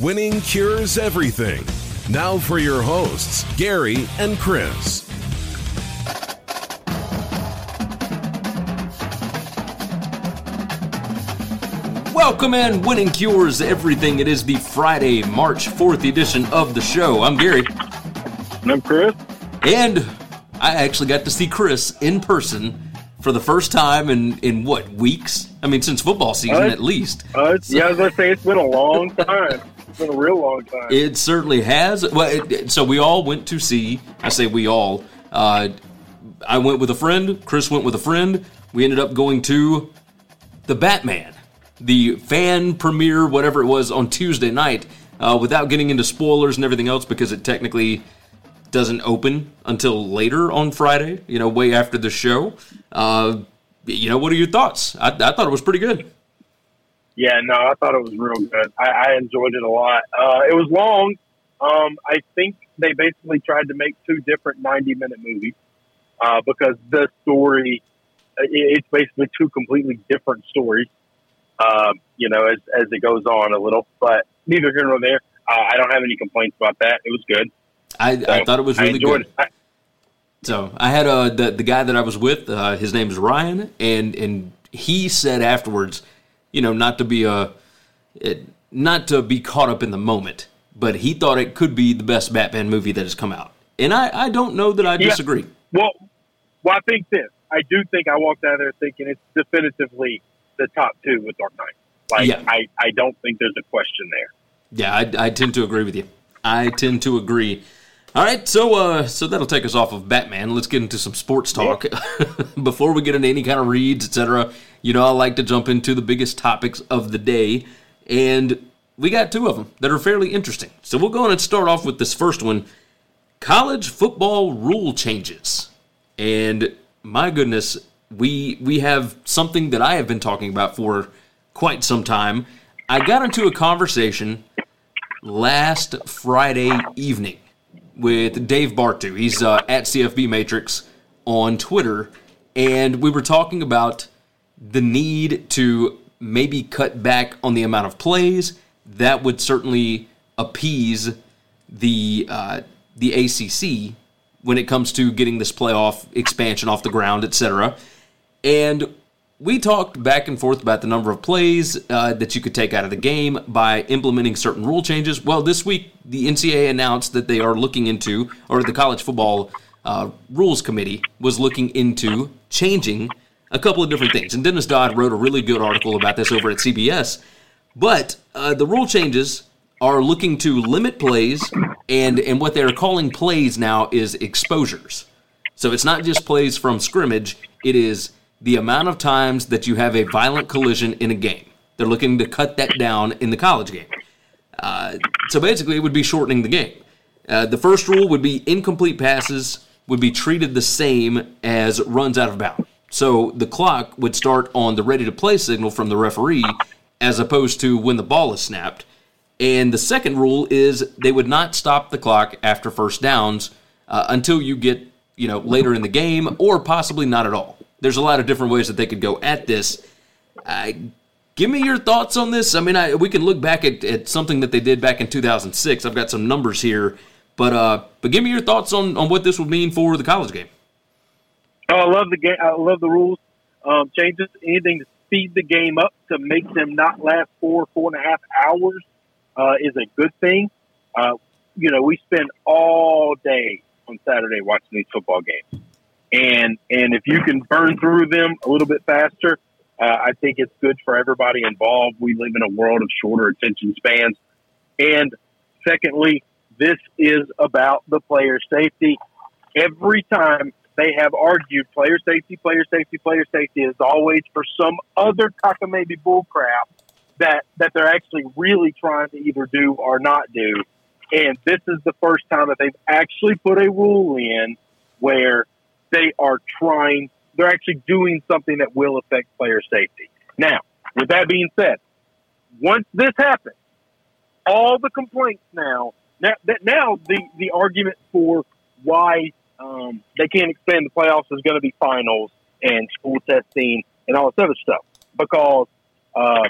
Winning cures everything. Now for your hosts, Gary and Chris. Welcome in, Winning Cures Everything. It is the Friday, March 4th edition of the show. I'm Gary. And I'm Chris. And I actually got to see Chris in person for the first time in, in what, weeks? I mean, since football season Uh, at least. Uh, it's, yeah, I was going to say, it's been a long time. Been a real long time. It certainly has. Well, it, it- so we all went to see. I say we all. Uh, I went with a friend. Chris went with a friend. We ended up going to the Batman, the fan premiere, whatever it was, on Tuesday night. Uh, without getting into spoilers and everything else, because it technically doesn't open until later on Friday. You know, way after the show. Uh, you know, what are your thoughts? I, I thought it was pretty good. Yeah, no, I thought it was real good. I, I enjoyed it a lot. Uh, it was long. Um, I think they basically tried to make two different 90 minute movies uh, because the story, it, it's basically two completely different stories, um, you know, as, as it goes on a little. But neither here nor there. Uh, I don't have any complaints about that. It was good. I, I thought it was really good. I, So I had uh, the the guy that I was with. Uh, his name is Ryan, and and he said afterwards, you know, not to be a, it, not to be caught up in the moment, but he thought it could be the best Batman movie that has come out. And I, I don't know that I Yeah. disagree. Well, well, I think this. I do think I walked out of there thinking it's definitively the top two with Dark Knight. Like, Yeah. I, I don't think there's a question there. Yeah, I, I tend to agree with you. I tend to agree. All right, so uh, so that'll take us off of Batman. Let's get into some sports talk before we get into any kind of reads, etc. You know, I like to jump into the biggest topics of the day, and we got two of them that are fairly interesting. So we'll go on and start off with this first one: college football rule changes. And my goodness, we we have something that I have been talking about for quite some time. I got into a conversation last Friday evening with Dave Bartu. He's uh, at CFB Matrix on Twitter, and we were talking about the need to maybe cut back on the amount of plays. That would certainly appease the uh, the ACC when it comes to getting this playoff expansion off the ground, etc. And we talked back and forth about the number of plays uh, that you could take out of the game by implementing certain rule changes. Well, this week, the NCAA announced that they are looking into, or the College Football uh, Rules Committee was looking into changing a couple of different things. And Dennis Dodd wrote a really good article about this over at CBS. But uh, the rule changes are looking to limit plays, and, and what they're calling plays now is exposures. So it's not just plays from scrimmage, it is the amount of times that you have a violent collision in a game. They're looking to cut that down in the college game. Uh, so basically, it would be shortening the game. Uh, the first rule would be incomplete passes would be treated the same as runs out of bounds. So the clock would start on the ready to play signal from the referee as opposed to when the ball is snapped. And the second rule is they would not stop the clock after first downs uh, until you get, you know, later in the game or possibly not at all. There's a lot of different ways that they could go at this. Uh, give me your thoughts on this. I mean, I, we can look back at, at something that they did back in 2006. I've got some numbers here, but uh, but give me your thoughts on, on what this would mean for the college game. I love the game. I love the rules um, changes. Anything to speed the game up to make them not last four, four and a half hours uh, is a good thing. Uh, you know, we spend all day on Saturday watching these football games, and and if you can burn through them a little bit faster, uh, I think it's good for everybody involved. We live in a world of shorter attention spans, and secondly, this is about the player safety. Every time they have argued player safety, player safety, player safety is always for some other cockamamie bullcrap that, that they're actually really trying to either do or not do. And this is the first time that they've actually put a rule in where they are trying, they're actually doing something that will affect player safety. Now, with that being said, once this happens, all the complaints now, now, that now the, the argument for why um, they can't expand the playoffs is going to be finals and school testing and all this other stuff because uh,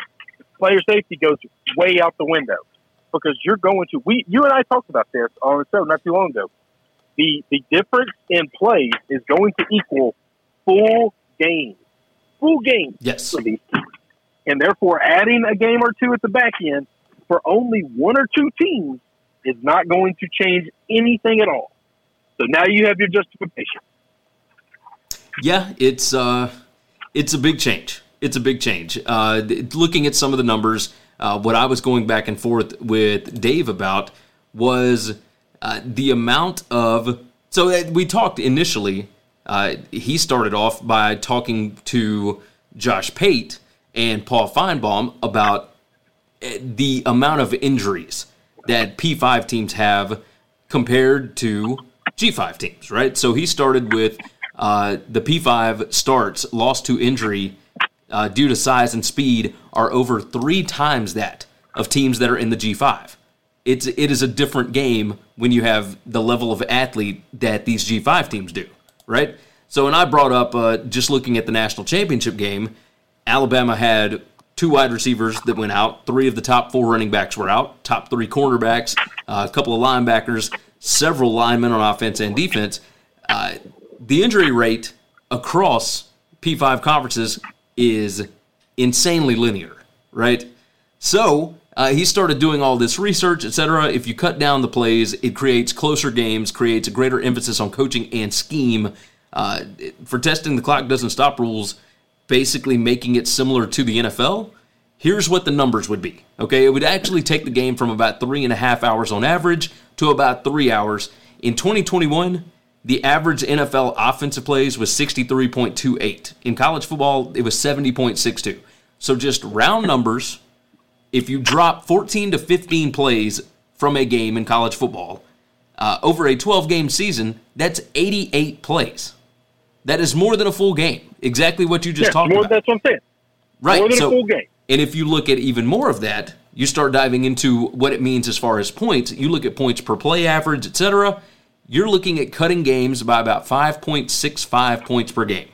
player safety goes way out the window. because you're going to we you and I talked about this on the show not too long ago. The the difference in plays is going to equal full games, full games Yes. for these teams, and therefore adding a game or two at the back end for only one or two teams is not going to change anything at all. So now you have your justification. Yeah, it's uh, it's a big change. It's a big change. Uh, looking at some of the numbers, uh, what I was going back and forth with Dave about was uh, the amount of. So uh, we talked initially. Uh, he started off by talking to Josh Pate and Paul Finebaum about the amount of injuries that P5 teams have compared to G5 teams, right? So he started with uh, the P5 starts lost to injury uh, due to size and speed are over three times that of teams that are in the G5. It's it is a different game when you have the level of athlete that these G5 teams do, right? So when I brought up uh, just looking at the national championship game, Alabama had two wide receivers that went out. Three of the top four running backs were out. Top three cornerbacks, uh, a couple of linebackers, several linemen on offense and defense. Uh, the injury rate across P5 conferences is insanely linear, right? So uh, he started doing all this research, etc. If you cut down the plays, it creates closer games, creates a greater emphasis on coaching and scheme. Uh, for testing the clock doesn't stop rules, basically making it similar to the NFL. Here's what the numbers would be. Okay, it would actually take the game from about three and a half hours on average to about three hours. In 2021, the average NFL offensive plays was 63.28. In college football, it was 70.62. So just round numbers, if you drop 14 to 15 plays from a game in college football uh, over a 12 game season, that's 88 plays. That is more than a full game. Exactly what you just Yeah, talked more, about. that's what I'm saying. Right. More than so, a full game. And if you look at even more of that, you start diving into what it means as far as points. You look at points per play average, etc. You're looking at cutting games by about 5.65 points per game,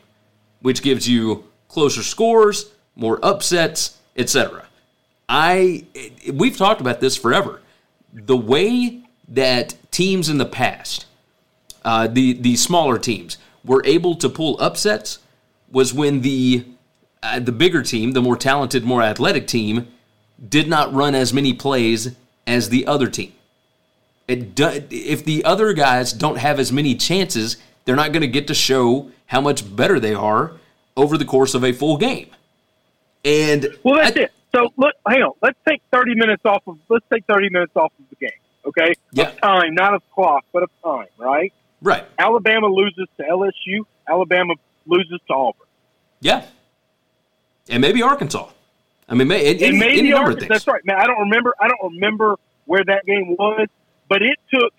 which gives you closer scores, more upsets, etc. I we've talked about this forever. The way that teams in the past, uh, the the smaller teams, were able to pull upsets was when the uh, the bigger team, the more talented, more athletic team, did not run as many plays as the other team. It do, if the other guys don't have as many chances, they're not going to get to show how much better they are over the course of a full game. And Well, that's I- it. So look, hang on. Let's take thirty minutes off of. Let's take thirty minutes off of the game. Okay. Yeah. Of time, not of clock, but of time. Right. Right? Alabama loses to LSU. Alabama loses to Auburn. Yeah. And maybe Arkansas. I mean, may, any, and maybe any number of Arkansas. things. That's right, man. I don't remember. I don't remember where that game was, but it took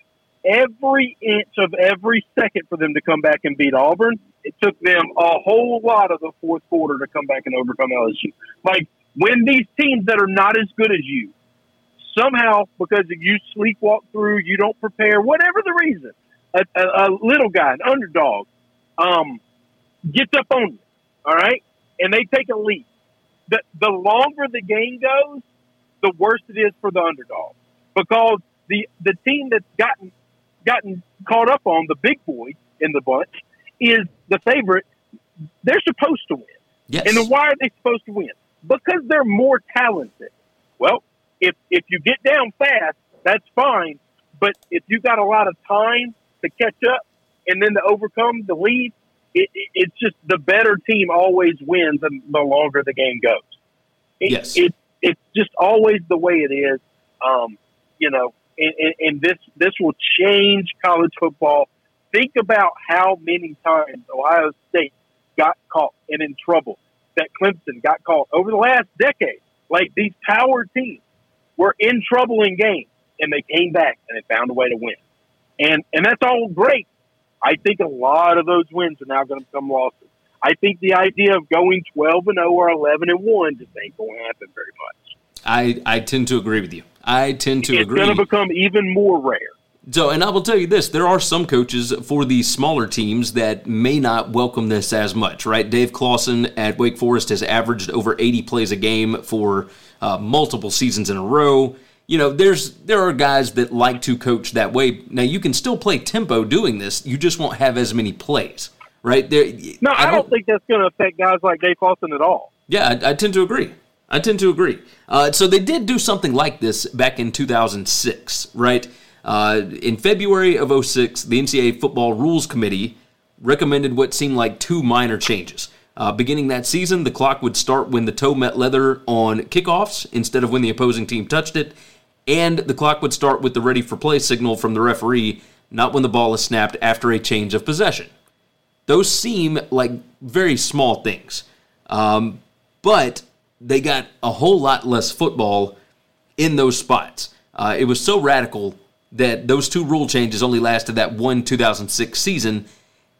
every inch of every second for them to come back and beat Auburn. It took them a whole lot of the fourth quarter to come back and overcome LSU. Like when these teams that are not as good as you somehow because you sleepwalk through, you don't prepare, whatever the reason, a, a, a little guy, an underdog, um, gets up on you, all right, and they take a lead. The, the longer the game goes, the worse it is for the underdog because the the team that's gotten gotten caught up on the big boy in the bunch is the favorite. They're supposed to win. Yes. And then why are they supposed to win? Because they're more talented. Well, if if you get down fast, that's fine. But if you got a lot of time to catch up and then to overcome the lead, it, it, it's just the better team always wins and the longer the game goes. It, Yes. it it's just always the way it is. Um, you know, and, and, and this this will change college football. Think about how many times Ohio State got caught and in trouble that Clemson got caught over the last decade. Like these power teams were in trouble in games and they came back and they found a way to win. And and that's all great. I think a lot of those wins are now going to become losses. I think the idea of going 12 and 0 or 11 and 1 just ain't going to happen very much. I, I tend to agree with you. I tend to it's agree. It's going to become even more rare. So, and I will tell you this: there are some coaches for these smaller teams that may not welcome this as much, right? Dave Clawson at Wake Forest has averaged over 80 plays a game for uh, multiple seasons in a row. You know, there's there are guys that like to coach that way. Now you can still play tempo doing this. You just won't have as many plays, right? There. No, I, don't, don't think that's going to affect guys like Dave Clawson at all. Yeah, I, I tend to agree. I tend to agree. Uh, so they did do something like this back in 2006, right? Uh, in February of 06, the NCAA Football Rules Committee recommended what seemed like two minor changes. Uh, beginning that season, the clock would start when the toe met leather on kickoffs instead of when the opposing team touched it, and the clock would start with the ready for play signal from the referee, not when the ball is snapped after a change of possession. Those seem like very small things, um, but they got a whole lot less football in those spots. Uh, it was so radical that those two rule changes only lasted that one 2006 season.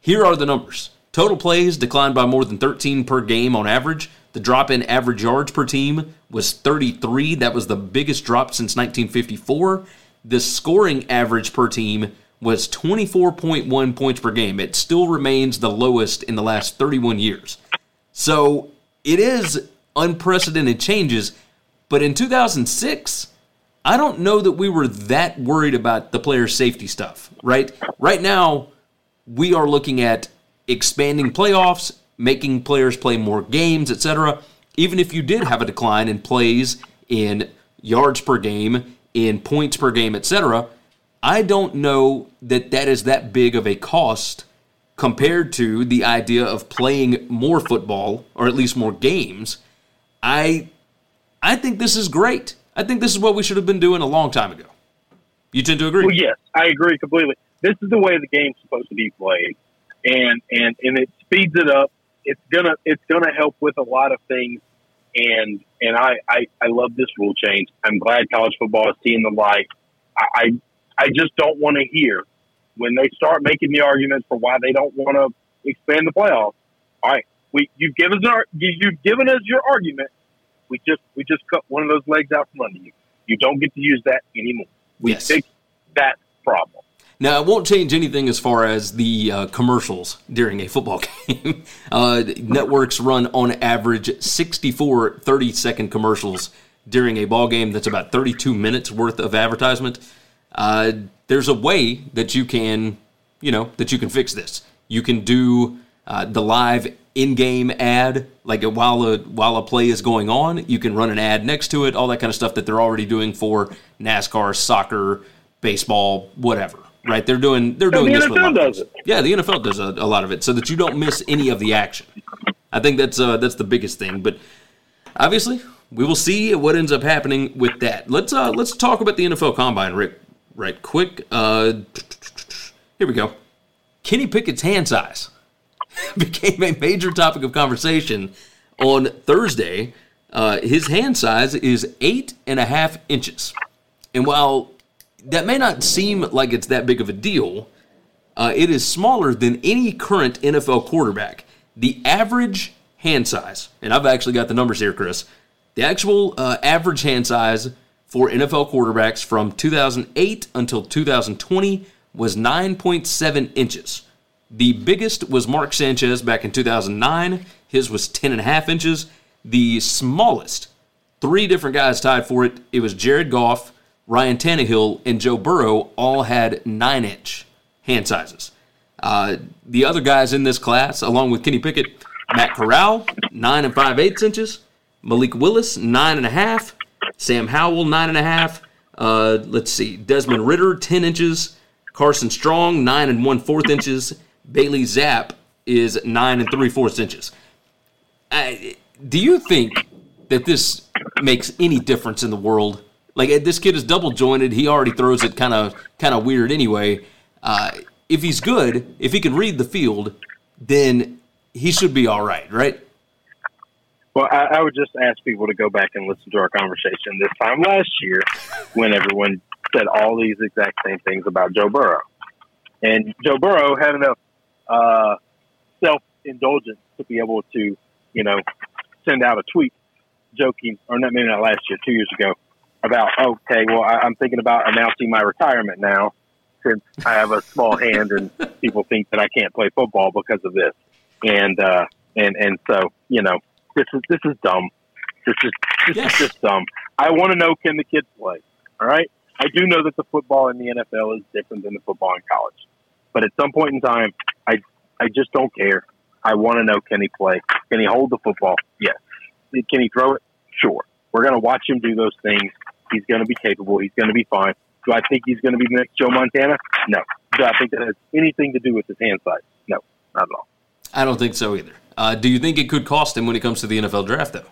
Here are the numbers. Total plays declined by more than 13 per game on average. The drop in average yards per team was 33. That was the biggest drop since 1954. The scoring average per team was 24.1 points per game. It still remains the lowest in the last 31 years. So it is unprecedented changes. But in 2006, I don't know that we were that worried about the player safety stuff, right? Right now, we are looking at expanding playoffs, making players play more games, etc. Even if you did have a decline in plays, in yards per game, in points per game, etc., I don't know that that is that big of a cost compared to the idea of playing more football or at least more games. I I think this is great. I think this is what we should have been doing a long time ago. You tend to agree? Well, yes, I agree completely. This is the way the game's supposed to be played, and and and it speeds it up it's gonna it's gonna help with a lot of things. And and I, I, I love this rule change. I'm glad college football is seeing the light. I I, I just don't want to hear when they start making the arguments for why they don't want to expand the playoffs. All right, we you've given us our, you've given us your argument. We just we just cut one of those legs out from under you. You don't get to use that anymore. We yes. fixed that problem. Now, it won't change anything as far as the uh, commercials during a football game. uh, networks run on average 64 30 second commercials during a ball game that's about 32 minutes worth of advertisement. Uh, there's a way that you can, you know, that you can fix this. You can do uh, the live in-game ad, like while a while a play is going on, you can run an ad next to it, all that kind of stuff that they're already doing for NASCAR, soccer, baseball, whatever right? They're doing they're doing the this NFL does it. Yeah, the NFL does a, a, lot of it so that you don't miss any of the action. I think that's uh, that's the biggest thing. But obviously, we will see what ends up happening with that. Let's uh, let's talk about the NFL Combine, Rick. Right, quick. Uh, here we go. Kenny Pickett's hand size became a major topic of conversation on Thursday. Uh, his hand size is eight and a half inches, and while that may not seem like it's that big of a deal. Uh, it is smaller than any current NFL quarterback. The average hand size, and I've actually got the numbers here, Chris. The actual uh, average hand size for NFL quarterbacks from 2008 until 2020 was 9.7 inches. The biggest was Mark Sanchez back in 2009. His was 10.5 inches. The smallest, three different guys tied for it. It was Jared Goff, Ryan Tannehill, and Joe Burrow all had nine inch hand sizes. Uh, the other guys in this class, along with Kenny Pickett, Matt Corral, nine and five eighths inches, Malik Willis, nine and a half, Sam Howell, nine and a half. Uh, let's see, Desmond Ridder, ten inches, Carson Strong, nine and one fourth inches, Bailey Zappe is nine and three fourths inches. Uh, do you think that this makes any difference in the world like this kid is double jointed. He already throws it kind of kind of weird anyway. Uh, if he's good, if he can read the field, then he should be all right, right? Well, I, I would just ask people to go back and listen to our conversation this time last year when everyone said all these exact same things about Joe Burrow. And Joe Burrow had enough uh, self indulgence to be able to, you know, send out a tweet joking, or not maybe not last year, two years ago, about okay, well, I, I'm thinking about announcing my retirement now since I have a small hand and people think that I can't play football because of this. And uh, and and so you know, this is this is dumb. This is this yes. is just dumb. I want to know can the kids play? All right. I do know that the football in the NFL is different than the football in college, but at some point in time, I I just don't care. I want to know can he play? Can he hold the football? Yes. Can he throw it? Sure. We're going to watch him do those things. He's going to be capable. He's going to be fine. Do I think he's going to be the next Joe Montana? No. Do I think that has anything to do with his hand size? No, not at all. I don't think so either. Uh, do you think it could cost him when it comes to the NFL draft, though?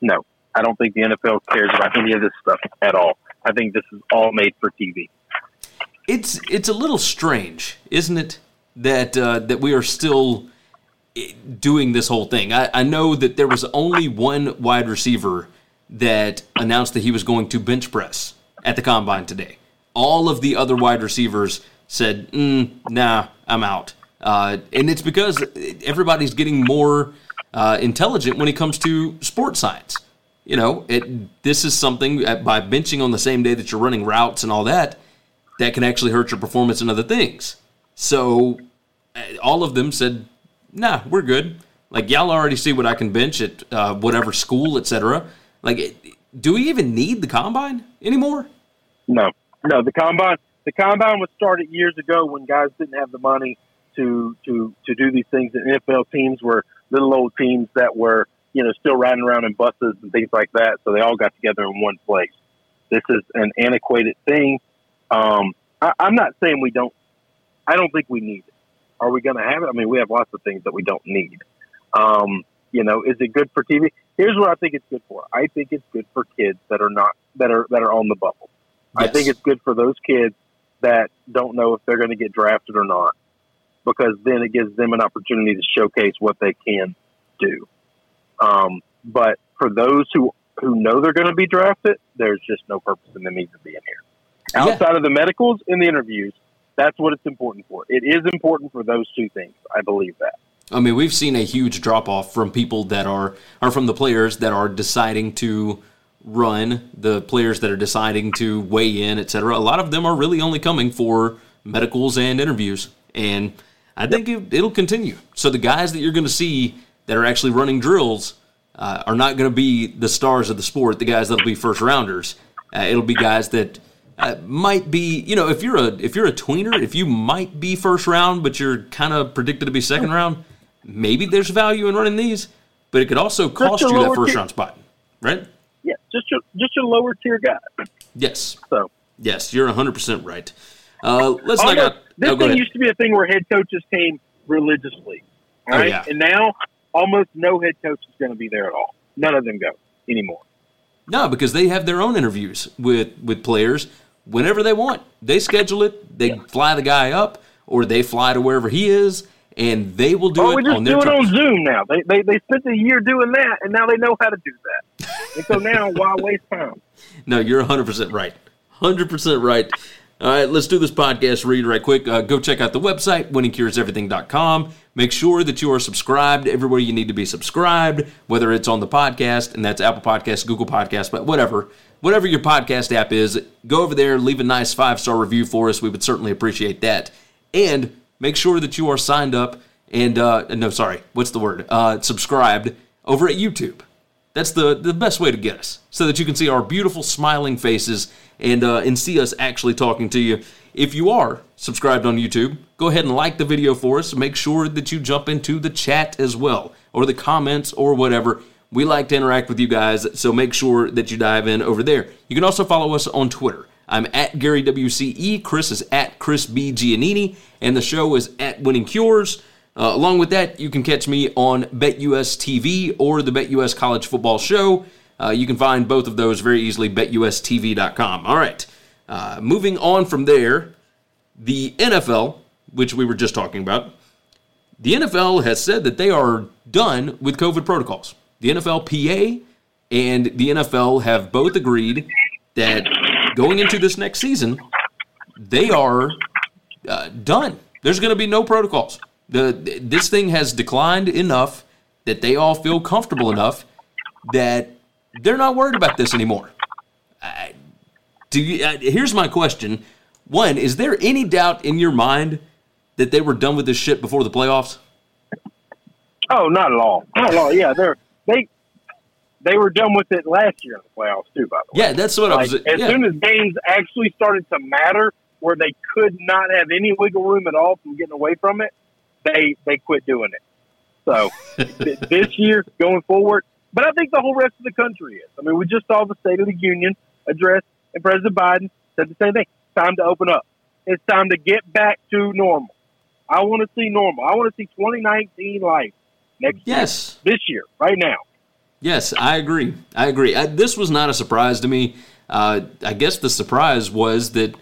No. I don't think the NFL cares about any of this stuff at all. I think this is all made for TV. It's it's a little strange, isn't it, that uh, that we are still eh, doing this whole thing. I, I know that there was only one wide receiver that announced that he was going to bench press at the combine today. All of the other wide receivers said, mm, "Nah, I'm out," uh, and it's because everybody's getting more uh, intelligent when it comes to sports science. You know, it this is something uh, by benching on the same day that you're running routes and all that that can actually hurt your performance and other things. So, uh, all of them said, "Nah, we're good." Like y'all already see what I can bench at uh, whatever school, etc. Like, do we even need the combine anymore? No, no. The combine, the combine was started years ago when guys didn't have the money to to to do these things. And NFL teams were little old teams that were you know still riding around in buses and things like that. So they all got together in one place. This is an antiquated thing. Um, I, I'm not saying we don't. I don't think we need it. Are we going to have it? I mean, we have lots of things that we don't need. Um, you know, is it good for TV? Here's what I think it's good for. I think it's good for kids that are not that are that are on the bubble. Yes. I think it's good for those kids that don't know if they're going to get drafted or not, because then it gives them an opportunity to showcase what they can do. Um, but for those who who know they're going to be drafted, there's just no purpose in them even being here. Outside yeah. of the medicals and the interviews, that's what it's important for. It is important for those two things. I believe that. I mean, we've seen a huge drop off from people that are, are from the players that are deciding to run, the players that are deciding to weigh in, etc. A lot of them are really only coming for medicals and interviews, and I think it, will continue. So the guys that you're going to see that are actually running drills uh, are not going to be the stars of the sport. The guys that'll be first rounders. Uh, it'll be guys that uh, might be, you know, if you're a if you're a tweener, if you might be first round, but you're kind of predicted to be second round, maybe there's value in running these, but it could also cost you that first tier. round spot, right? Yeah, just your just your lower tier guy. Yes. So yes, you're 100 percent right. Uh, let's Although, not. This no, thing ahead. used to be a thing where head coaches came religiously, oh, right? Oh, yeah. And now almost no head coach is going to be there at all. None of them go anymore. No, because they have their own interviews with with players whenever they want. They schedule it. They yeah. fly the guy up, or they fly to wherever he is, and they will do oh, it we just on their do it on Zoom now. They, they they spent a year doing that, and now they know how to do that. and so now, why waste time? No, you're 100 percent right. 100 percent right. All right, let's do this podcast read right quick. Uh, go check out the website, winningcureseverything.com. Make sure that you are subscribed everywhere you need to be subscribed, whether it's on the podcast, and that's Apple Podcasts, Google Podcasts, but whatever. Whatever your podcast app is, go over there, leave a nice five star review for us. We would certainly appreciate that. And make sure that you are signed up and, uh, no, sorry, what's the word? Uh, subscribed over at YouTube. That's the, the best way to get us so that you can see our beautiful smiling faces and, uh, and see us actually talking to you. If you are subscribed on YouTube, go ahead and like the video for us. Make sure that you jump into the chat as well or the comments or whatever. We like to interact with you guys, so make sure that you dive in over there. You can also follow us on Twitter. I'm at Gary WCE. Chris is at Chris B. Giannini, and the show is at Winning Cures. Uh, along with that, you can catch me on BetUS TV or the BetUS College Football Show. Uh, you can find both of those very easily, betustv.com. All right, uh, moving on from there, the NFL, which we were just talking about, the NFL has said that they are done with COVID protocols. The NFLPA and the NFL have both agreed that going into this next season, they are uh, done. There's going to be no protocols. The this thing has declined enough that they all feel comfortable enough that they're not worried about this anymore. Uh, do you, uh, here's my question: One, is there any doubt in your mind that they were done with this shit before the playoffs? Oh, not at all. Not at all. Yeah, they're they they were done with it last year in the playoffs too. By the way, yeah, that's what like, I was. As yeah. soon as games actually started to matter, where they could not have any wiggle room at all from getting away from it, they they quit doing it. So this year going forward, but I think the whole rest of the country is. I mean, we just saw the State of the Union address, and President Biden said the same thing. It's time to open up. It's time to get back to normal. I want to see normal. I want to see 2019 life next yes. year, this year, right now. Yes, I agree. I agree. I, this was not a surprise to me. Uh, I guess the surprise was that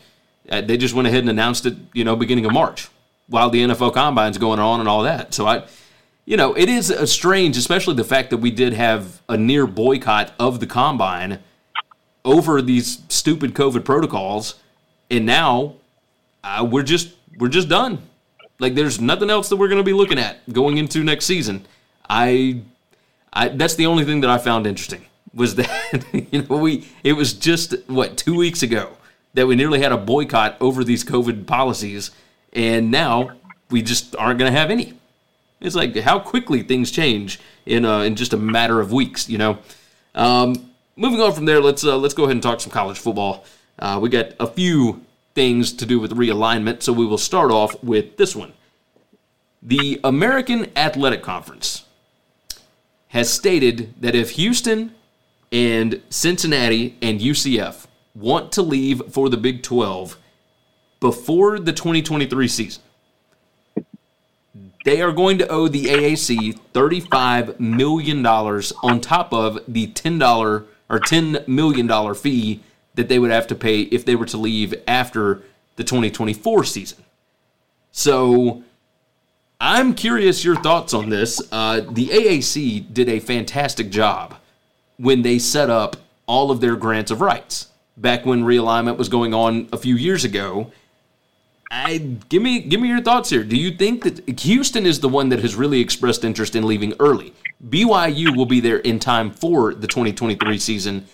uh, they just went ahead and announced it, you know, beginning of March, while the NFL Combine's going on and all that. So I, you know, it is a strange, especially the fact that we did have a near boycott of the Combine over these stupid COVID protocols, and now uh, we're just we're just done. Like there's nothing else that we're going to be looking at going into next season. I, I that's the only thing that I found interesting was that you know we it was just what two weeks ago that we nearly had a boycott over these COVID policies, and now we just aren't going to have any. It's like how quickly things change in uh, in just a matter of weeks, you know. Um, moving on from there, let's uh, let's go ahead and talk some college football. Uh, we got a few things to do with realignment, so we will start off with this one. The American Athletic Conference has stated that if Houston and Cincinnati and UCF want to leave for the Big 12 before the 2023 season, they are going to owe the AAC $35 million on top of the $10 or $10 million fee that they would have to pay if they were to leave after the 2024 season. So I'm curious your thoughts on this. Uh, the AAC did a fantastic job when they set up all of their grants of rights back when realignment was going on a few years ago I, give me give me your thoughts here. Do you think that Houston is the one that has really expressed interest in leaving early? BYU will be there in time for the 2023 season.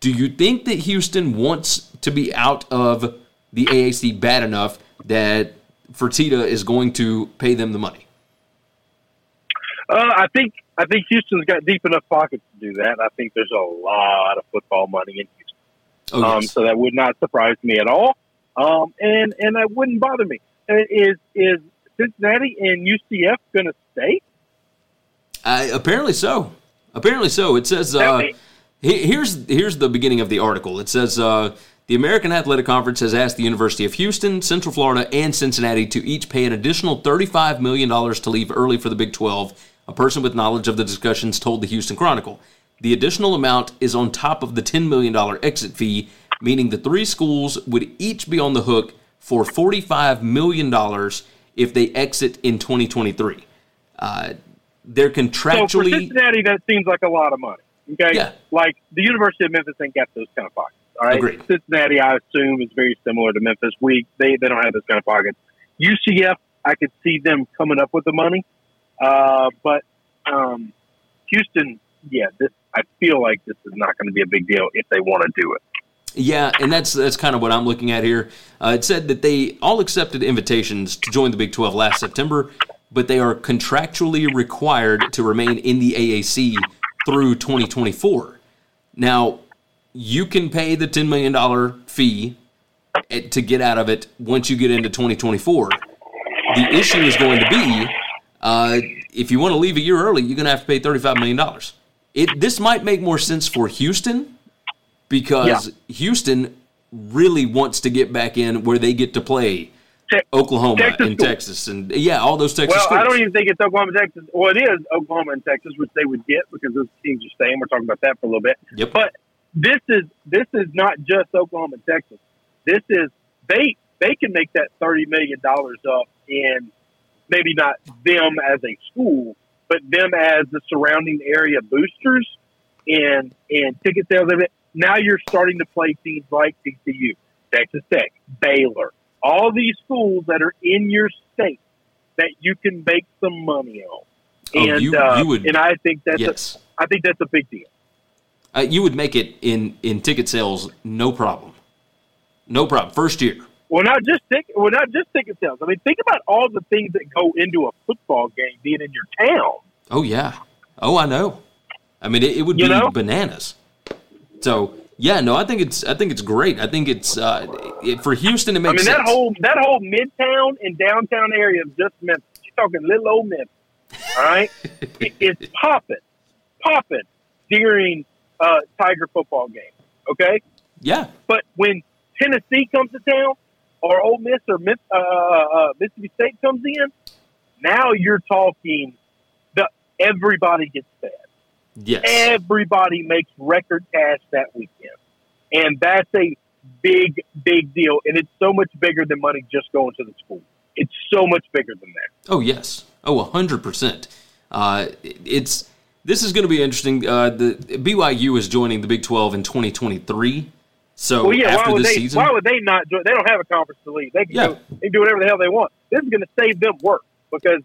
Do you think that Houston wants to be out of the AAC bad enough that Fertitta is going to pay them the money? Uh, I think I think Houston's got deep enough pockets to do that. I think there's a lot of football money in Houston, oh, yes. um, so that would not surprise me at all. Um, and and that wouldn't bother me. Uh, is is Cincinnati and UCF going to stay? Uh, apparently so. Apparently so. It says uh, here's here's the beginning of the article. It says uh, the American Athletic Conference has asked the University of Houston, Central Florida, and Cincinnati to each pay an additional $35 million to leave early for the Big 12. A person with knowledge of the discussions told the Houston Chronicle. The additional amount is on top of the $10 million exit fee meaning the three schools would each be on the hook for $45 million if they exit in 2023. Uh, they're contractually. So for Cincinnati, that seems like a lot of money. Okay? Yeah. Like the University of Memphis ain't got those kind of pockets. All right. Agreed. Cincinnati, I assume, is very similar to Memphis. We they, they don't have this kind of pockets. UCF, I could see them coming up with the money. Uh, but um, Houston, yeah, this I feel like this is not going to be a big deal if they want to do it. Yeah, and that's that's kind of what I'm looking at here. Uh, it said that they all accepted invitations to join the Big 12 last September, but they are contractually required to remain in the AAC through 2024. Now, you can pay the $10 million fee to get out of it once you get into 2024. The issue is going to be uh, if you want to leave a year early, you're going to have to pay $35 million. It, this might make more sense for Houston because yeah. Houston really wants to get back in where they get to play Te- Oklahoma Texas and Texas and yeah, all those Texas. Well, schools. I don't even think it's Oklahoma, Texas. Well, it is Oklahoma and Texas, which they would get because those teams are staying. We're talking about that for a little bit. Yep. But this is this is not just Oklahoma Texas. This is they they can make that thirty million dollars up in maybe not them as a school, but them as the surrounding area boosters and and ticket sales. Now you're starting to play teams like TCU, Texas Tech, Baylor, all these schools that are in your state that you can make some money on. Oh, and you, uh, you would, and I think that's yes. a, I think that's a big deal. Uh, you would make it in in ticket sales, no problem, no problem. First year. Well, not just ticket. Well, not just ticket sales. I mean, think about all the things that go into a football game being in your town. Oh yeah. Oh, I know. I mean, it, it would You be know? bananas. So yeah, no, I think it's I think it's great. I think it's uh, it, for Houston. It I makes mean, that whole that whole midtown and downtown area of just Memphis. You're talking little old Memphis. All right, it, it's popping, popping during uh, Tiger football game. Okay, yeah, but when Tennessee comes to town, or Ole Miss or Miss, uh, uh, Mississippi State comes in, now you're talking. The everybody gets fed. yes, Everybody makes record cash that weekend. And that's a big, big deal. And it's so much bigger than money just going to the school. It's so much bigger than that. Oh yes. Oh, hundred percent. Uh, it's this is going to be interesting. Uh, the BYU is joining the Big Twelve in 2023. So Well, yeah, after why would this they? season, Why would they not? Join? They don't have a conference to lead. They can Yeah. go, they can do whatever the hell they want. This is going to save them work because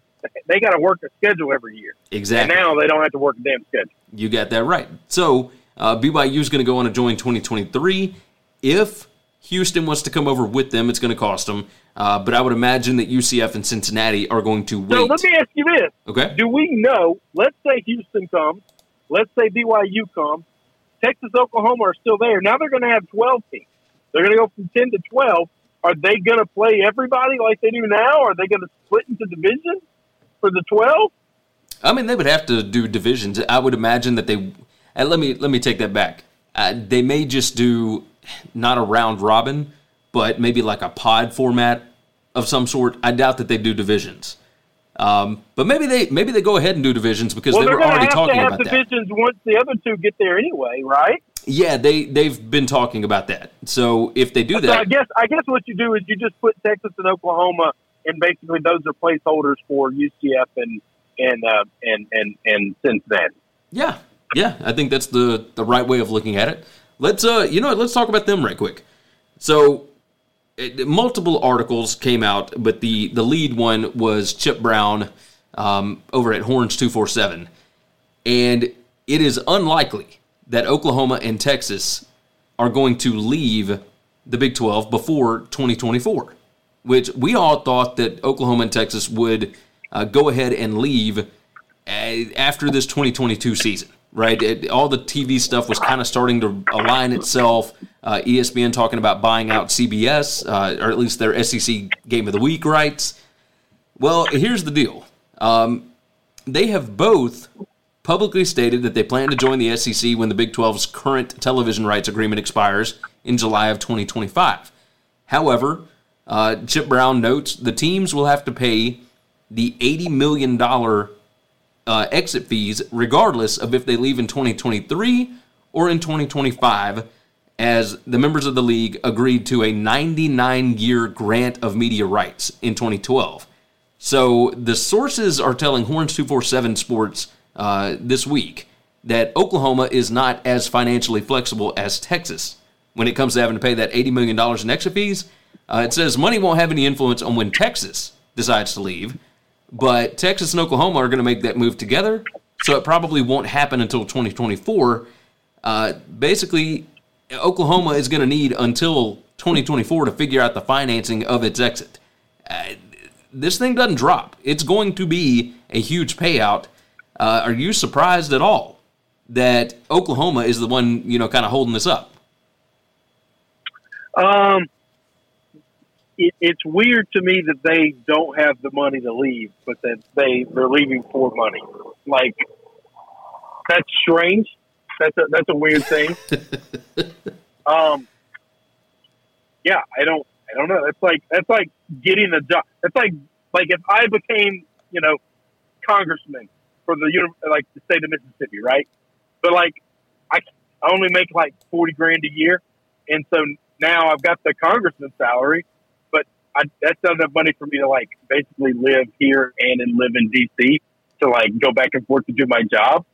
they got to work a schedule every year, exactly. and now they don't have to work a damn schedule. You got that right. So uh, BYU is going to go on to join 2023. If Houston wants to come over with them, it's going to cost them. Uh, but I would imagine that UCF and Cincinnati are going to wait. So let me ask you this: okay. Do we know? Let's say Houston comes. Let's say BYU comes. Texas, Oklahoma are still there. Now they're going to have 12 teams. They're going to go from 10 to 12. Are they going to play everybody like they do now? Are they going to split into divisions for the 12? I mean, they would have to do divisions. I would imagine that they. And let me let me take that back. Uh, they may just do not a round robin, but maybe like a pod format of some sort. I doubt that they do divisions. Um, but maybe they maybe they go ahead and do divisions because Well, they were already talking about that. divisions once the other two get there anyway, right? Yeah, they they've been talking about that. So if they do So I that, guess I guess what you do is you just put Texas and Oklahoma, and basically those are placeholders for UCF and and uh, and and and Cincinnati. yeah, yeah, I think that's the the right way of looking at it. Let's uh, you know, what, let's talk about them right quick. So it, multiple articles came out, but the the lead one was Chip Brown um, over at Horns two four seven, and it is unlikely that Oklahoma and Texas are going to leave the Big Twelve before twenty twenty four, which we all thought that Oklahoma and Texas would uh, go ahead and leave uh, after this 2022 season, right? It, all the TV stuff was kind of starting to align itself. Uh, ESPN talking about buying out CBS, uh, or at least their SEC Game of the Week rights. Well, here's the deal. Um, they have both publicly stated that they plan to join the SEC when the Big 12's current television rights agreement expires in July of 2025. However, uh, Chip Brown notes the teams will have to pay the $80 million uh, exit fees regardless of if they leave in 2023 or in 2025, as the members of the league agreed to a 99 year grant of media rights in 2012. So the sources are telling Horns 247 Sports uh, this week that Oklahoma is not as financially flexible as Texas when it comes to having to pay that $80 million in extra fees. Uh, it says money won't have any influence on when Texas decides to leave, but Texas and Oklahoma are going to make that move together, so it probably won't happen until 2024. Uh, basically, Oklahoma is going to need until 2024 to figure out the financing of its exit. Uh, this thing doesn't drop. It's going to be a huge payout. Uh, are you surprised at all that Oklahoma is the one, you know, kind of holding this up? Um, it, it's weird to me that they don't have the money to leave, but that they they're leaving for money. Like that's strange. That's a that's a weird thing. um, yeah, I don't I don't know. That's like that's like getting a job. It's like like if I became you know congressman for the like the state of Mississippi, right? But like I I only make like forty grand a year, and so now I've got the congressman salary, I, that's not enough money for me to like basically live here and then live in DC to like go back and forth to do my job,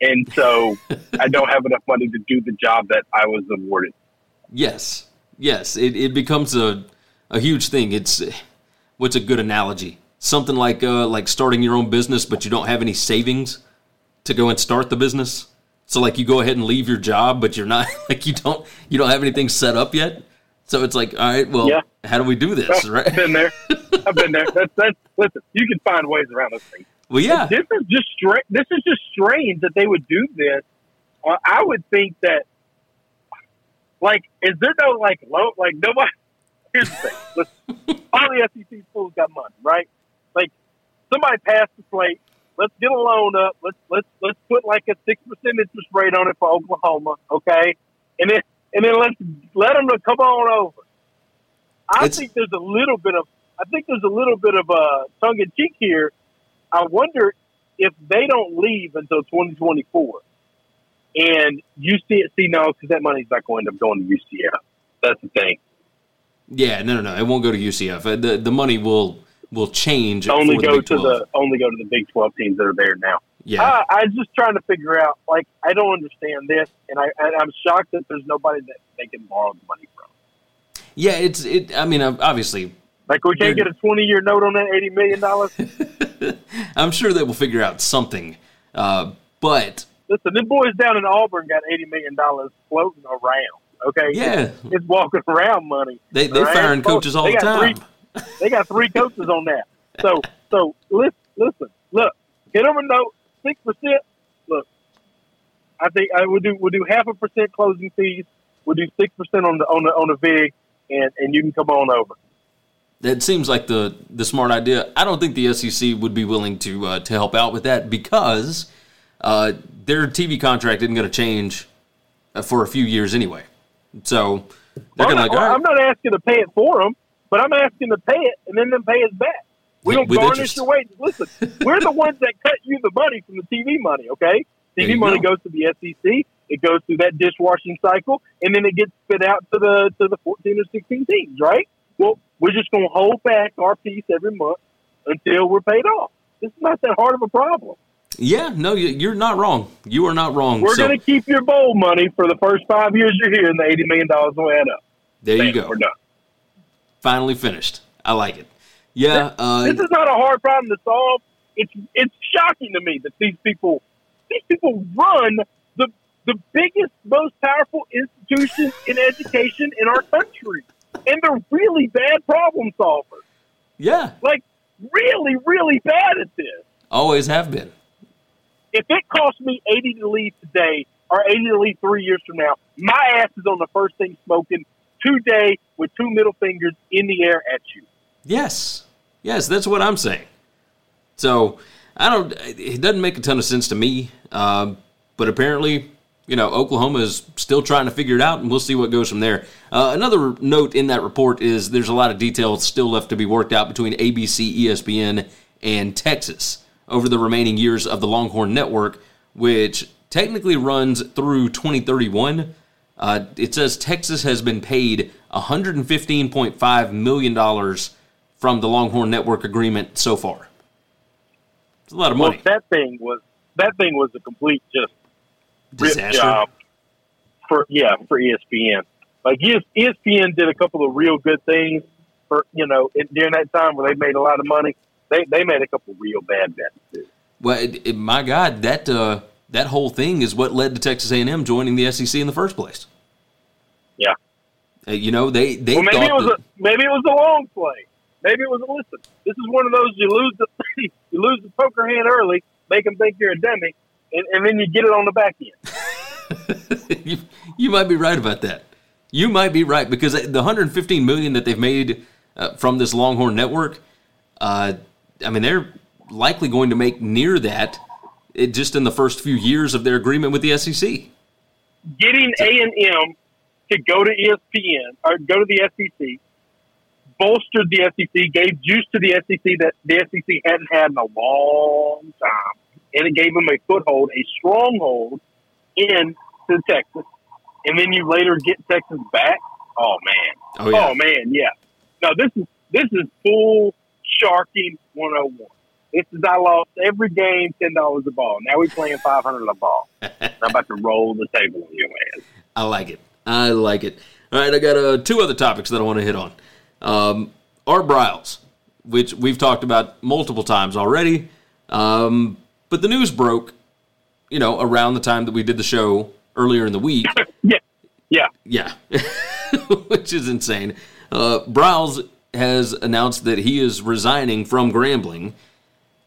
and so I don't have enough money to do the job that I was awarded. Yes, yes, it, it becomes a a huge thing. It's what's a good analogy? Something like uh, like starting your own business, but you don't have any savings to go and start the business. So like you go ahead and leave your job, but you're not like you don't you don't have anything set up yet. So it's like, all right, well, Yeah. how do we do this, I've right? been there. I've been there. That's that's listen. You can find ways around those things. Well, yeah. This is just stra- This is just strange that they would do this. Uh, I would think that, like, is there no like low? Like nobody. Here's the thing. Listen, all the SEC schools got money, right? Like somebody passed the slate. Let's get a loan up. Let's let's let's put like a six percent interest rate on it for Oklahoma, okay? And then and then let's let them come on over. I It's- think there's a little bit of I think there's a little bit of uh, tongue in cheek here. I wonder if they don't leave until 2024, and UCF, see, no, because that money's not going to end up going to UCF. That's the thing. Yeah, no, no, no. It won't go to UCF. Uh, The the money will will change. Only go to 12. the only go to the Big 12 teams that are there now. Yeah. I, I'm just trying to figure out. Like, I don't understand this, and I and I'm shocked that there's nobody that they can borrow the money from. Yeah, it's it. I mean, obviously, Like, we can't get a 20 year note on that 80 million dollars. I'm sure they will figure out something. Uh, but Listen, the boys down in Auburn got 80 million dollars floating around. Okay, yeah, it's walking around money. they they All right? firing coaches all They the time. three- They got three coaches on that. So, so listen, listen, look, get them a note, six percent. Look, I think I would do. We'll do half a percent closing fees. We'll do six percent on the on the on the vig, and and you can come on over. That seems like the the smart idea. I don't think the SEC would be willing to uh, to help out with that because uh, their TV contract isn't going to change uh, for a few years anyway. So they're going to not, like, all I'm not asking to pay it for them, but I'm asking to pay it and then them pay us back. We don't With garnish interest. your wages. Listen, we're the ones that cut you the money from the TV money. Okay, TV money go. goes to the SEC. It goes through that dishwashing cycle, and then it gets spit out to the to the 14 or 16 teams. Right? Well, we're just going to hold back our piece every month until we're paid off. This is not that hard of a problem. yeah, no, you- you're not wrong. You are not wrong. We're so going to keep your bowl money for the first five years you're here, and the 80 million dollars will add up. there you go. We're done. Finally finished. I like it. Yeah, uh, this is not a hard problem to solve. It's it's shocking to me that these people these people run the the biggest, most powerful institution in education in our country, and they're really bad problem solvers. yeah, Like really, really bad at this. always have been. If it costs me eighty to leave today or eighty to leave three years from now, my ass is on the first thing smoking today with two middle fingers in the air at you. Yes. Yes, that's what I'm saying. So, I don't, it doesn't make a ton of sense to me. Um, but apparently, you know, Oklahoma is still trying to figure it out, and we'll see what goes from there. Uh, another note in that report is there's a lot of details still left to be worked out between ABC, ESPN, and Texas over the remaining years of the Longhorn Network, which technically runs through 2031. Uh, it says Texas has been paid $115.5 million from the Longhorn Network agreement so far. It's a lot of Well, money. that thing was that thing was a complete just Disaster. job for yeah for ESPN. Like ESPN did a couple of real good things for you know during that time where they made a lot of money. They they made a couple real bad bets too. Well, it, it- my God, that uh, that whole thing is what led to Texas A&M joining the SEC in the first place. Yeah. Uh, you know, they they Well, maybe it was that- a maybe it was a long play. Maybe it was a listen. This is one of those you lose the you lose the poker hand early, make them think you're a dummy, and, and then you get it on the back end. you, you might be right about that. You might be right because the 115 million that they've made uh, from this Longhorn network, uh, I mean, they're likely going to make near that it, just in the first few years of their agreement with the SEC. getting A and M to go to ESPN or go to the SEC bolstered the SEC, gave juice to the SEC that the SEC hadn't had in a long time, and it gave them a foothold, a stronghold in to Texas. And then you later get Texas back. Oh man! Oh yeah, Oh man! Yeah. No, this is this is full sharking 101. This is I lost every game ten dollars a ball. Now we playing five hundred a ball. I'm about to roll the table on your ass. I like it. I like it. All right, I got uh, two other topics that I want to hit on. Um, Art Briles, which we've talked about multiple times already, um, but the news broke, you know, around the time that we did the show earlier in the week. Yeah, yeah. Yeah, which is insane. Uh, Briles has announced that he is resigning from Grambling,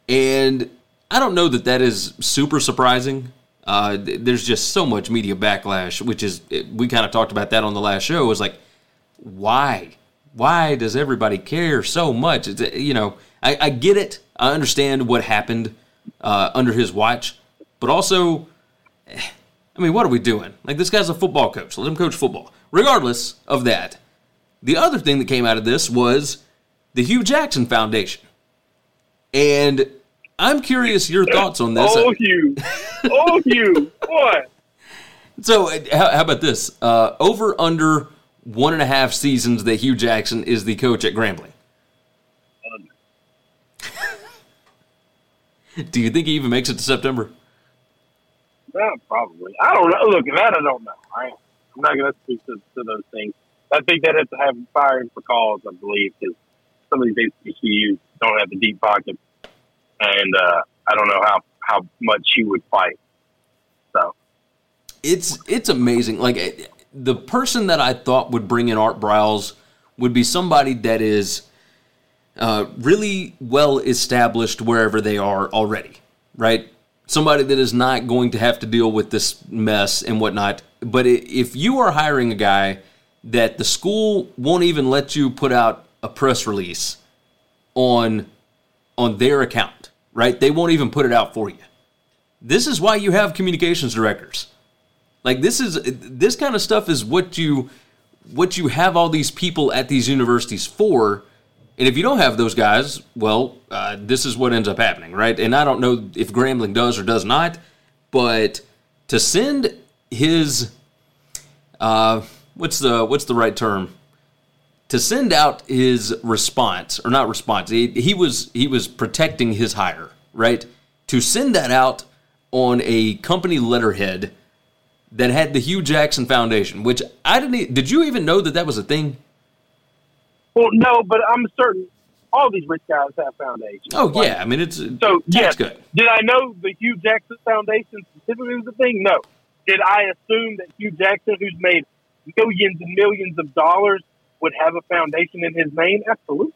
and I don't know that that is super surprising. Uh, there's just so much media backlash, which is we kind of talked about that on the last show. It was like, why? Why does everybody care so much? It's, you know, I, I get it. I understand what happened uh, under his watch, but also, I mean, what are we doing? Like this guy's a football coach. Let him coach football. Regardless of that, the other thing that came out of this was the Hue Jackson Foundation, and I'm curious your thoughts on this. Oh, Hue. Oh, Hue. What? So, how, how about this? Uh, over under one and a half seasons that Hue Jackson is the coach at Grambling. Do you think he even makes it to September? Yeah, probably. I don't know. Look, that I don't know. I, I'm not going to speak to, to those things. I think that has to have firing for cause, I believe, because some of these HBCUs don't have the deep pockets, and uh, I don't know how, how much he would fight. So It's it's amazing. Like the person that I thought would bring in Art Briles would be somebody that is uh, really well established wherever they are already, right? Somebody that is not going to have to deal with this mess and whatnot. But if you are hiring a guy that the school won't even let you put out a press release on on their account, right? They won't even put it out for you. This is why you have communications directors. Like this is this kind of stuff is what you what you have all these people at these universities for. And if you don't have those guys, well, uh, this is what ends up happening, right? And I don't know if Grambling does or does not, but to send his uh, what's the what's the right term? To send out his response or not response, he, he was he was protecting his hire, right? To send that out on a company letterhead that had the Hue Jackson Foundation, which I didn't. e- Did you even know that that was a thing? Well, no, but I'm certain all these rich guys have foundations. Oh Like, yeah, I mean it's So yes, good. did I know the Hue Jackson Foundation specifically was a thing? No. Did I assume that Hue Jackson, who's made millions and millions of dollars, would have a foundation in his name? Absolutely.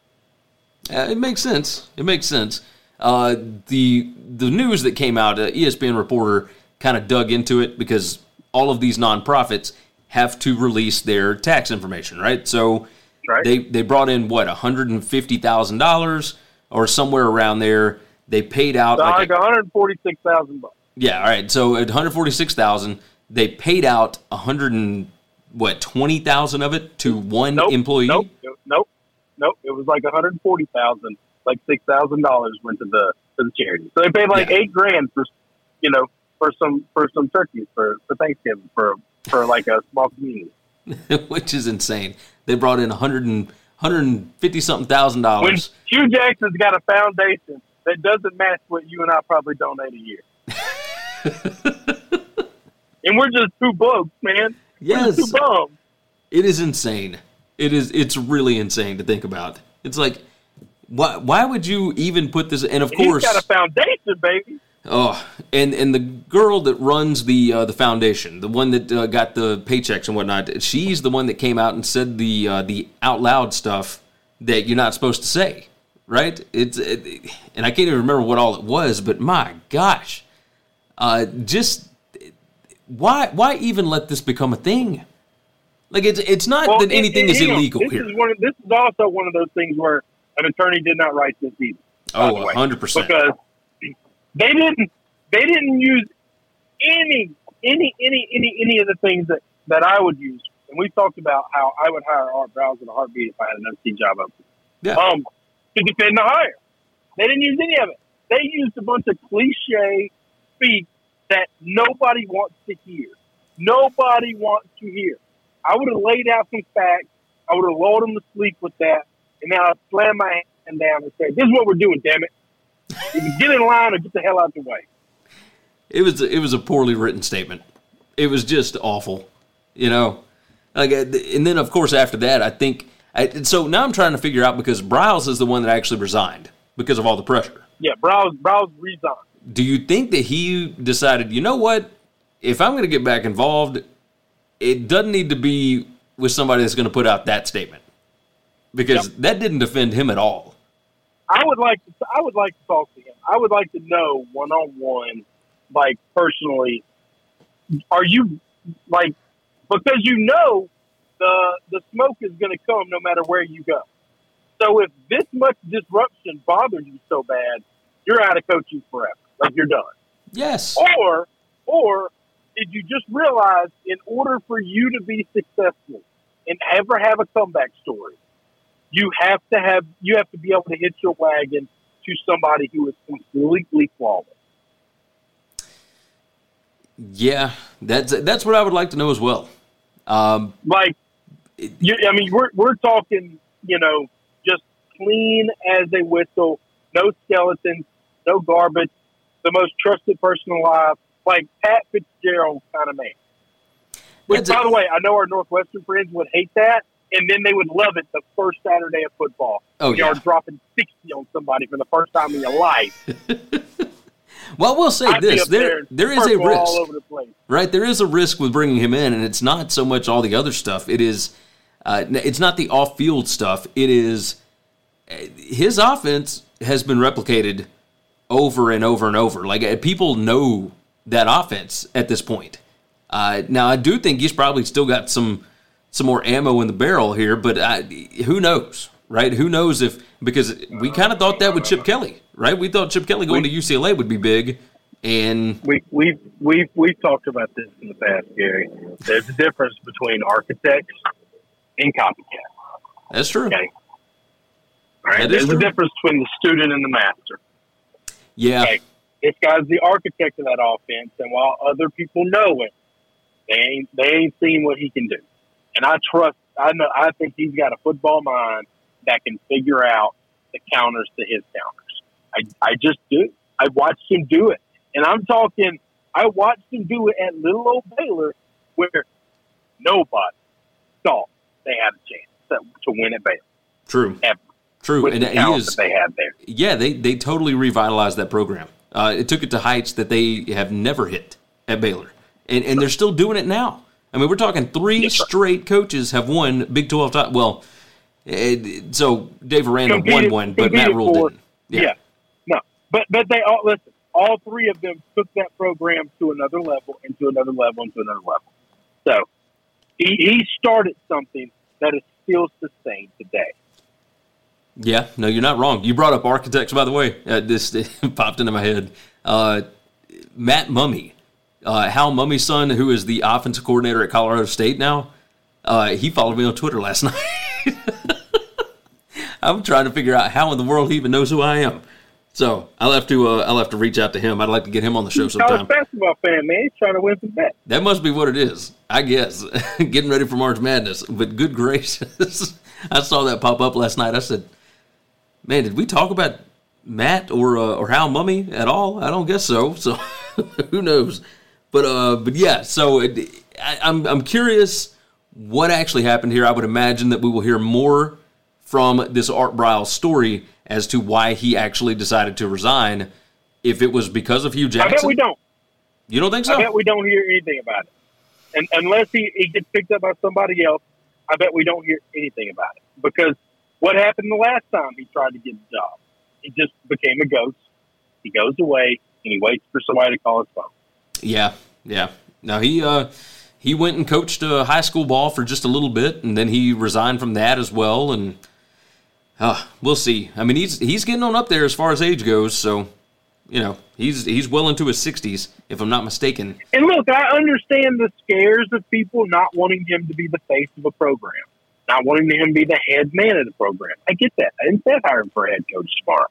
Uh, it makes sense. It makes sense. Uh, the the news that came out, uh, ESPN reporter kind of dug into it because all of these nonprofits have to release their tax information, right? So Right. they they brought in what one hundred and fifty thousand dollars or somewhere around there. They paid out So like like 146,000 bucks. Yeah, all right. So at 146,000, they paid out 100 and what, 20,000 of it to one Nope. employee? Nope. Nope. Nope. It was like 140,000. Like six thousand dollars went to the to the charity. So they paid like Yeah. eight grand for, you know, for some for some turkeys for for Thanksgiving for for like a small community. Which is insane. They brought in 100 and 150 something thousand When dollars. Hue Jackson's got a foundation that doesn't match what you and I probably donate a year. and we're just two bugs, man. Yes. two bums. It is insane. It is it's really insane to think about. It's like why why would you even put this and of course He's got a foundation, baby. Oh, and and the girl that runs the uh, the foundation, the one that uh, got the paychecks and whatnot, she's the one that came out and said the uh, the out loud stuff that you're not supposed to say, right? It's it, and I can't even remember what all it was, but my gosh, uh, just why why even let this become a thing? Like it's it's not Well, that anything and is illegal this here. Is one this is also one of those things where an attorney did not write this either. oh, hundred percent. because they didn't they didn't use any any any any any of the things that that I would use. And we talked about how I would hire Art Briles in a heartbeat if I had an MC job open. Yeah. Um, to defend the hire, they didn't use any of it. They used a bunch of cliche speak that nobody wants to hear. Nobody wants to hear. I would have laid out some facts. I would have lulled them to sleep with that, and then I'd slam my hand down and say, "This is what we're doing. Damn it! Get in line or get the hell out of the way." It was it was a poorly written statement. It was just awful, you know. Like, uh, and then of course after that, I think. I, so now I'm trying to figure out because Briles is the one that actually resigned because of all the pressure. Yeah, Briles Briles resigned. Do you think that he decided, you know what? If I'm going to get back involved, it doesn't need to be with somebody that's going to put out that statement because that didn't defend him at all. I would like to. I would like to talk to him. I would like to know one on one, like personally. Are you like because you know the the smoke is going to come no matter where you go. So if this much disruption bothers you so bad, you're out of coaching forever. Like you're done. Yes. Or or did you just realize in order for you to be successful and ever have a comeback story, you have to have you have to be able to hitch your wagon to somebody who is completely flawless. Yeah, that's that's what I would like to know as well. Um, like, you, I mean, we're we're talking, you know, just clean as a whistle, no skeletons, no garbage, the most trusted person alive, like Pat Fitzgerald kind of man. Which, by the way, I know our Northwestern friends would hate that, and then they would love it the first Saturday of football. Oh, you yeah. are dropping sixty on somebody for the first time in your life. well, we'll say I'd this: up there there is a risk, the right? There is a risk with bringing him in, and it's not so much all the other stuff. It is, uh, it's not the off-field stuff. It is uh, his offense has been replicated over and over and over. Like uh, people know that offense at this point. Uh, now, I do think he's probably still got some some more ammo in the barrel here, but I, who knows, right? Who knows if because we kind of thought that with Chip Kelly, right? We thought Chip Kelly going to UCLA would be big, and We we've we've we've talked about this in the past, Gary. There's a difference between architects and copycats. that's true. Okay. All right. That There's a difference between the student and the master. Yeah, Okay. This guy's the architect of that offense, and while other people know it, they ain't they ain't seen what he can do. And I trust. I know. I think he's got a football mind that can figure out the counters to his counters. I I just do. I watched him do it, and I'm talking. I watched him do it at little old Baylor, where nobody thought they had a chance to, to win at Baylor true, ever true, with and the he is. that they had there. Yeah, they they totally revitalized that program. Uh, it took it to heights that they have never hit at Baylor, and and they're still doing it now. I mean, we're talking three Yes, straight coaches have won Big Twelve. Top, well, eh, so Dave Aranda won one, but Matt Rhule for- didn't. Yeah. No. But but they all listen, all three of them took that program to another level and to another level and to another level. So he, he started something that is still sustained today. Yeah, no, you're not wrong. You brought up architects, by the way. Uh, this popped into my head. Uh, Matt Mumme, uh, Hal Mumme's son, who is the offensive coordinator at Colorado State now, uh, he followed me on Twitter last night. I'm trying to figure out how in the world he even knows who I am. So I'll have to uh, I'll have to reach out to him. I'd like to get him on the show sometime. College basketball fan, man. He's trying to win some bets. That must be what it is, I guess. Getting ready for March Madness. But good gracious, I saw that pop up last night. I said, "Man, did we talk about Matt or uh, or Hal Mummy at all? I don't guess so. So who knows? But uh, but yeah. So it, I, I'm I'm curious what actually happened here. I would imagine that we will hear more from this Art Briles story as to why he actually decided to resign. If it was because of Hue Jackson, I bet we don't. you don't think so? I bet we don't hear anything about it. And unless he, he gets picked up by somebody else, I bet we don't hear anything about it. Because what happened the last time he tried to get the job? He just became a ghost. He goes away and he waits for somebody to call his phone. Yeah, yeah. Now he uh he went and coached uh, high school ball for just a little bit, and then he resigned from that as well. And uh, we'll see. I mean, he's he's getting on up there as far as age goes. So you know, he's he's well into his sixties, if I'm not mistaken. And look, I understand the scares of people not wanting him to be the face of a program, not wanting him to be the head man of the program. I get that. I didn't say I'd hire him for a head coach tomorrow.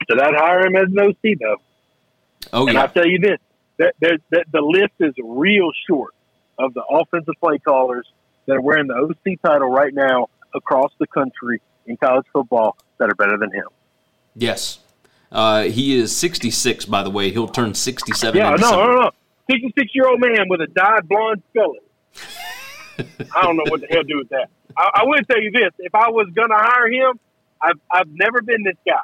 I said I'd hire him as an OC, though. Oh And yeah, I'll tell you this: that, that, that the list is real short of the offensive play callers that are wearing the OC title right now across the country in college football that are better than him. yes. Uh, he is 66, by the way. He'll turn 67. Yeah, in no, December. no, no. Sixty-six-year-old man with a dyed blonde skullet. I don't know what the hell to do with that. I, I will tell you this: if I was going to hire him, I've I've never been this guy.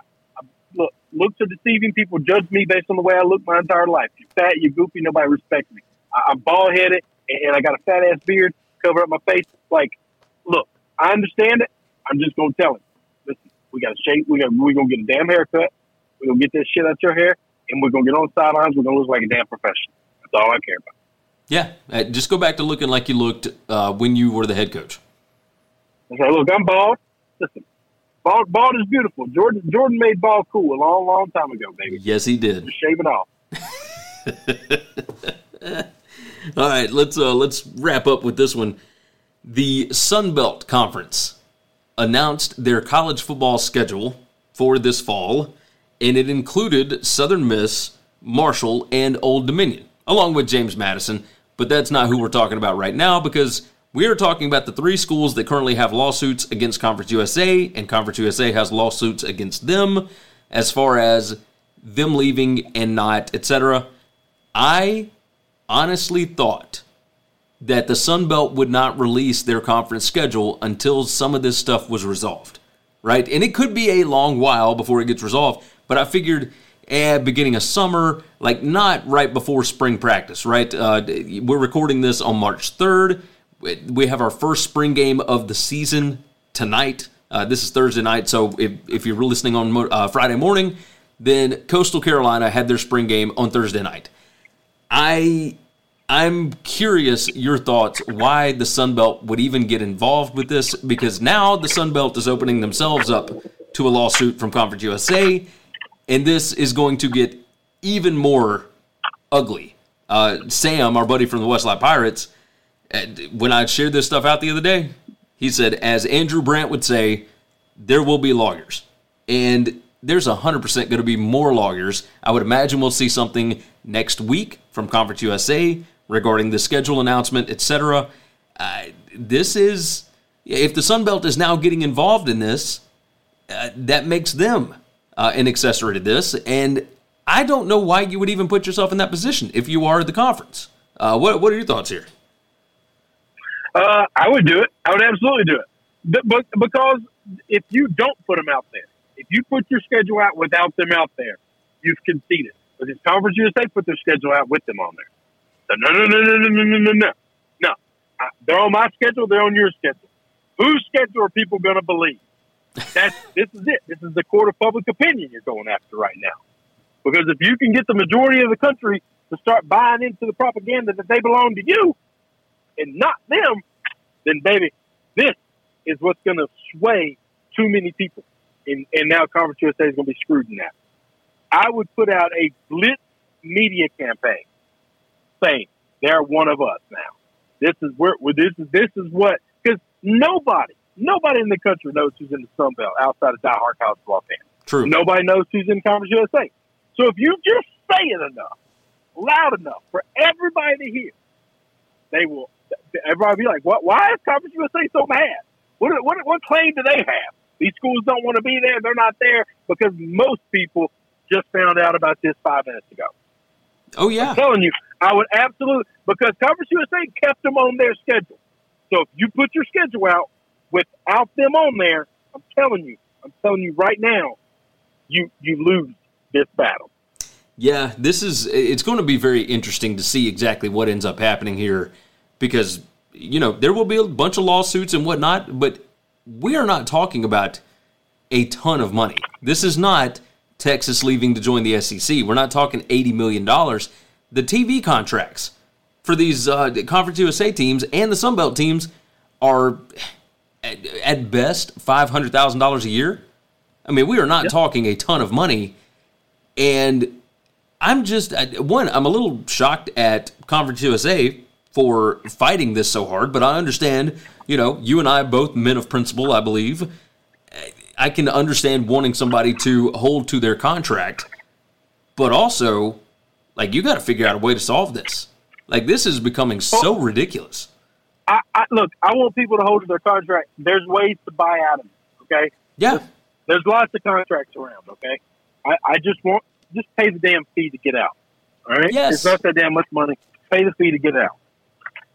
Look, looks are deceiving. People judge me based on the way I look my entire life. You're fat, you're goofy, nobody respects me. I, I'm bald headed, and, I got a fat ass beard, cover up my face. Like, look, I understand it. I'm just going to tell him. Listen, We got to shave. We got. We're gonna get a damn haircut. We're gonna get this shit out your hair, and we're gonna get on the sidelines. We're gonna look like a damn professional. That's all I care about. Yeah, uh, just go back to looking like you looked uh, when you were the head coach. I say, look, I'm bald. Listen, bald, bald is beautiful. Jordan, Jordan made bald cool a long, long time ago, baby. Yes, he did. Just shave it off. All right, let's uh, let's wrap up with this one. The Sun Belt Conference announced their college football schedule for this fall, and it included Southern Miss, Marshall, and Old Dominion, along with James Madison. But that's not who we're talking about right now because we are talking about the three schools that currently have lawsuits against Conference USA, and Conference USA has lawsuits against them as far as them leaving and not, etc. I honestly thought that the Sun Belt would not release their conference schedule until some of this stuff was resolved, right? And it could be a long while before it gets resolved, but I figured, eh, beginning of summer, like not right before spring practice, right? Uh, we're recording this on March 3rd. We have our first spring game of the season tonight. Uh, this is Thursday night, so if, if you're listening on uh, Friday morning, then Coastal Carolina had their spring game on Thursday night. I I'm curious your thoughts why the Sun Belt would even get involved with this because now the Sun Belt is opening themselves up to a lawsuit from Conference USA, and this is going to get even more ugly. Uh, Sam, our buddy from the Westlake Pirates, when I shared this stuff out the other day, he said, as Andrew Brandt would say, there will be lawyers. And there's 100% going to be more lawyers. I would imagine we'll see something next week from Conference USA regarding the schedule announcement, etc. Uh, this is, if the Sun Belt is now getting involved in this, uh, that makes them uh, an accessory to this. And I don't know why you would even put yourself in that position if you are at the conference. Uh, what, what are your thoughts here? Uh, I would do it. I would absolutely do it. But, because if you don't put them out there, if you put your schedule out without them out there, you've conceded. But Because Conference USA put their schedule out with them on there. So no, no, no, no, no, no, no, no, no. No, they're on my schedule. They're on your schedule. Whose schedule are people going to believe? That's this is it. This is the court of public opinion you're going after right now. Because if you can get the majority of the country to start buying into the propaganda that they belong to you and not them, then baby, this is what's going to sway too many people. And, and now Conference USA is going to be screwed in that. I would put out a blitz media campaign saying they're one of us now. This is where this is this is what because nobody nobody in the country knows who's in the Sun Belt outside of diehard college football fans. True. Nobody knows who's in Conference USA. So if you just say it enough, loud enough for everybody to hear, they will. Everybody be like, "What? Why is Conference USA so mad? What? What? What claim do they have? These schools don't want to be there. They're not there because most people just found out about this five minutes ago. Oh yeah, I'm telling you, I would absolutely because Conference USA kept them on their schedule. So if you put your schedule out without them on there, I'm telling you, I'm telling you right now, you you lose this battle. Yeah, this is it's going to be very interesting to see exactly what ends up happening here because you know there will be a bunch of lawsuits and whatnot, but we are not talking about a ton of money. This is not Texas leaving to join the SEC. We're not talking $80 million. The TV contracts for these uh, Conference USA teams and the Sun Belt teams are at, at best $500,000 a year. I mean, we are not yep. talking a ton of money. And I'm just, one, I'm a little shocked at Conference USA for fighting this so hard, but I understand, you know, you and I both men of principle, I believe. I can understand wanting somebody to hold to their contract, but also, like, you got to figure out a way to solve this. Like, this is becoming so ridiculous. I, I, look, I want people to hold to their contract. There's ways to buy out of it. Okay. Yeah. There's lots of contracts around. Okay. I, I just want just pay the damn fee to get out. All right. Yes. It's not that damn much money. Pay the fee to get out.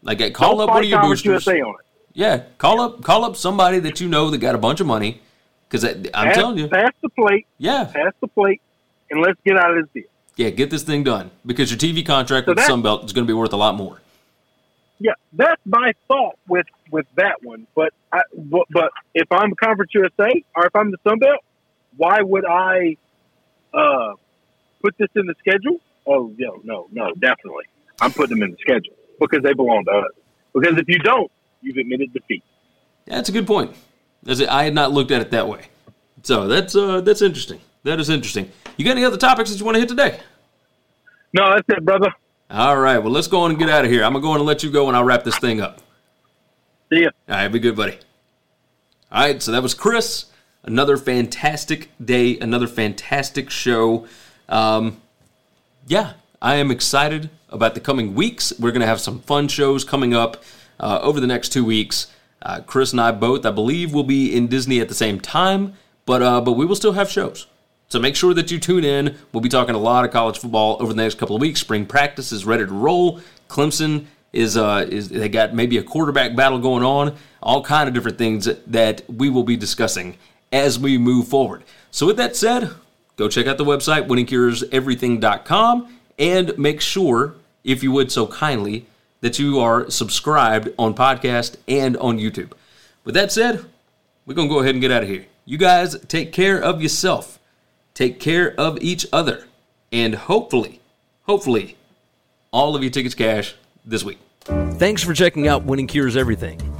Like, call Don't up one of your boosters. USA on it. Yeah, call up call up somebody that you know that got a bunch of money because I'm pass, telling you, pass the plate. Yeah, pass the plate, and let's get out of this deal. Yeah, get this thing done because your TV contract so with Sunbelt is going to be worth a lot more. Yeah, that's my thought with with that one. But I, but, but if I'm a Conference USA or if I'm the Sunbelt, why would I uh, put this in the schedule? Oh, no, no, no, definitely. I'm putting them in the schedule because they belong to us. Because if you don't, you've admitted defeat. That's a good point. I had not looked at it that way. So that's uh, that's interesting. That is interesting. You got any other topics that you want to hit today? No, that's it, brother. All right. Well, let's go on and get out of here. I'm going to go and let you go, and I'll wrap this thing up. See ya. All right. Be good, buddy. All right. So that was Chris. Another fantastic day. Another fantastic show. Um, yeah, I am excited about the coming weeks. We're going to have some fun shows coming up uh, over the next two weeks. Uh, Chris and I both, I believe, will be in Disney at the same time, but uh, but we will still have shows. So make sure that you tune in. We'll be talking a lot of college football over the next couple of weeks. Spring practice is ready to roll. Clemson is uh is they got maybe a quarterback battle going on. All kind of different things that we will be discussing as we move forward. So with that said, go check out the website winningcureseverything.com and make sure, if you would so kindly, that you are subscribed on podcast and on YouTube. With that said, we're going to go ahead and get out of here. You guys take care of yourself, take care of each other, and hopefully, hopefully, all of your tickets cash this week. Thanks for checking out Winning Cures Everything.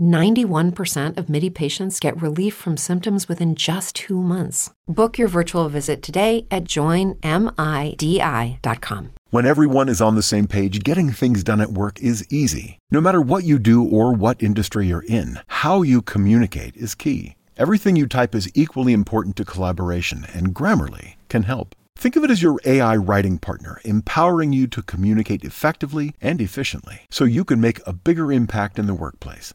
91% of MIDI patients get relief from symptoms within just two months. Book your virtual visit today at joinmidi.com. When everyone is on the same page, getting things done at work is easy. No matter what you do or what industry you're in, how you communicate is key. Everything you type is equally important to collaboration, and Grammarly can help. Think of it as your AI writing partner, empowering you to communicate effectively and efficiently so you can make a bigger impact in the workplace.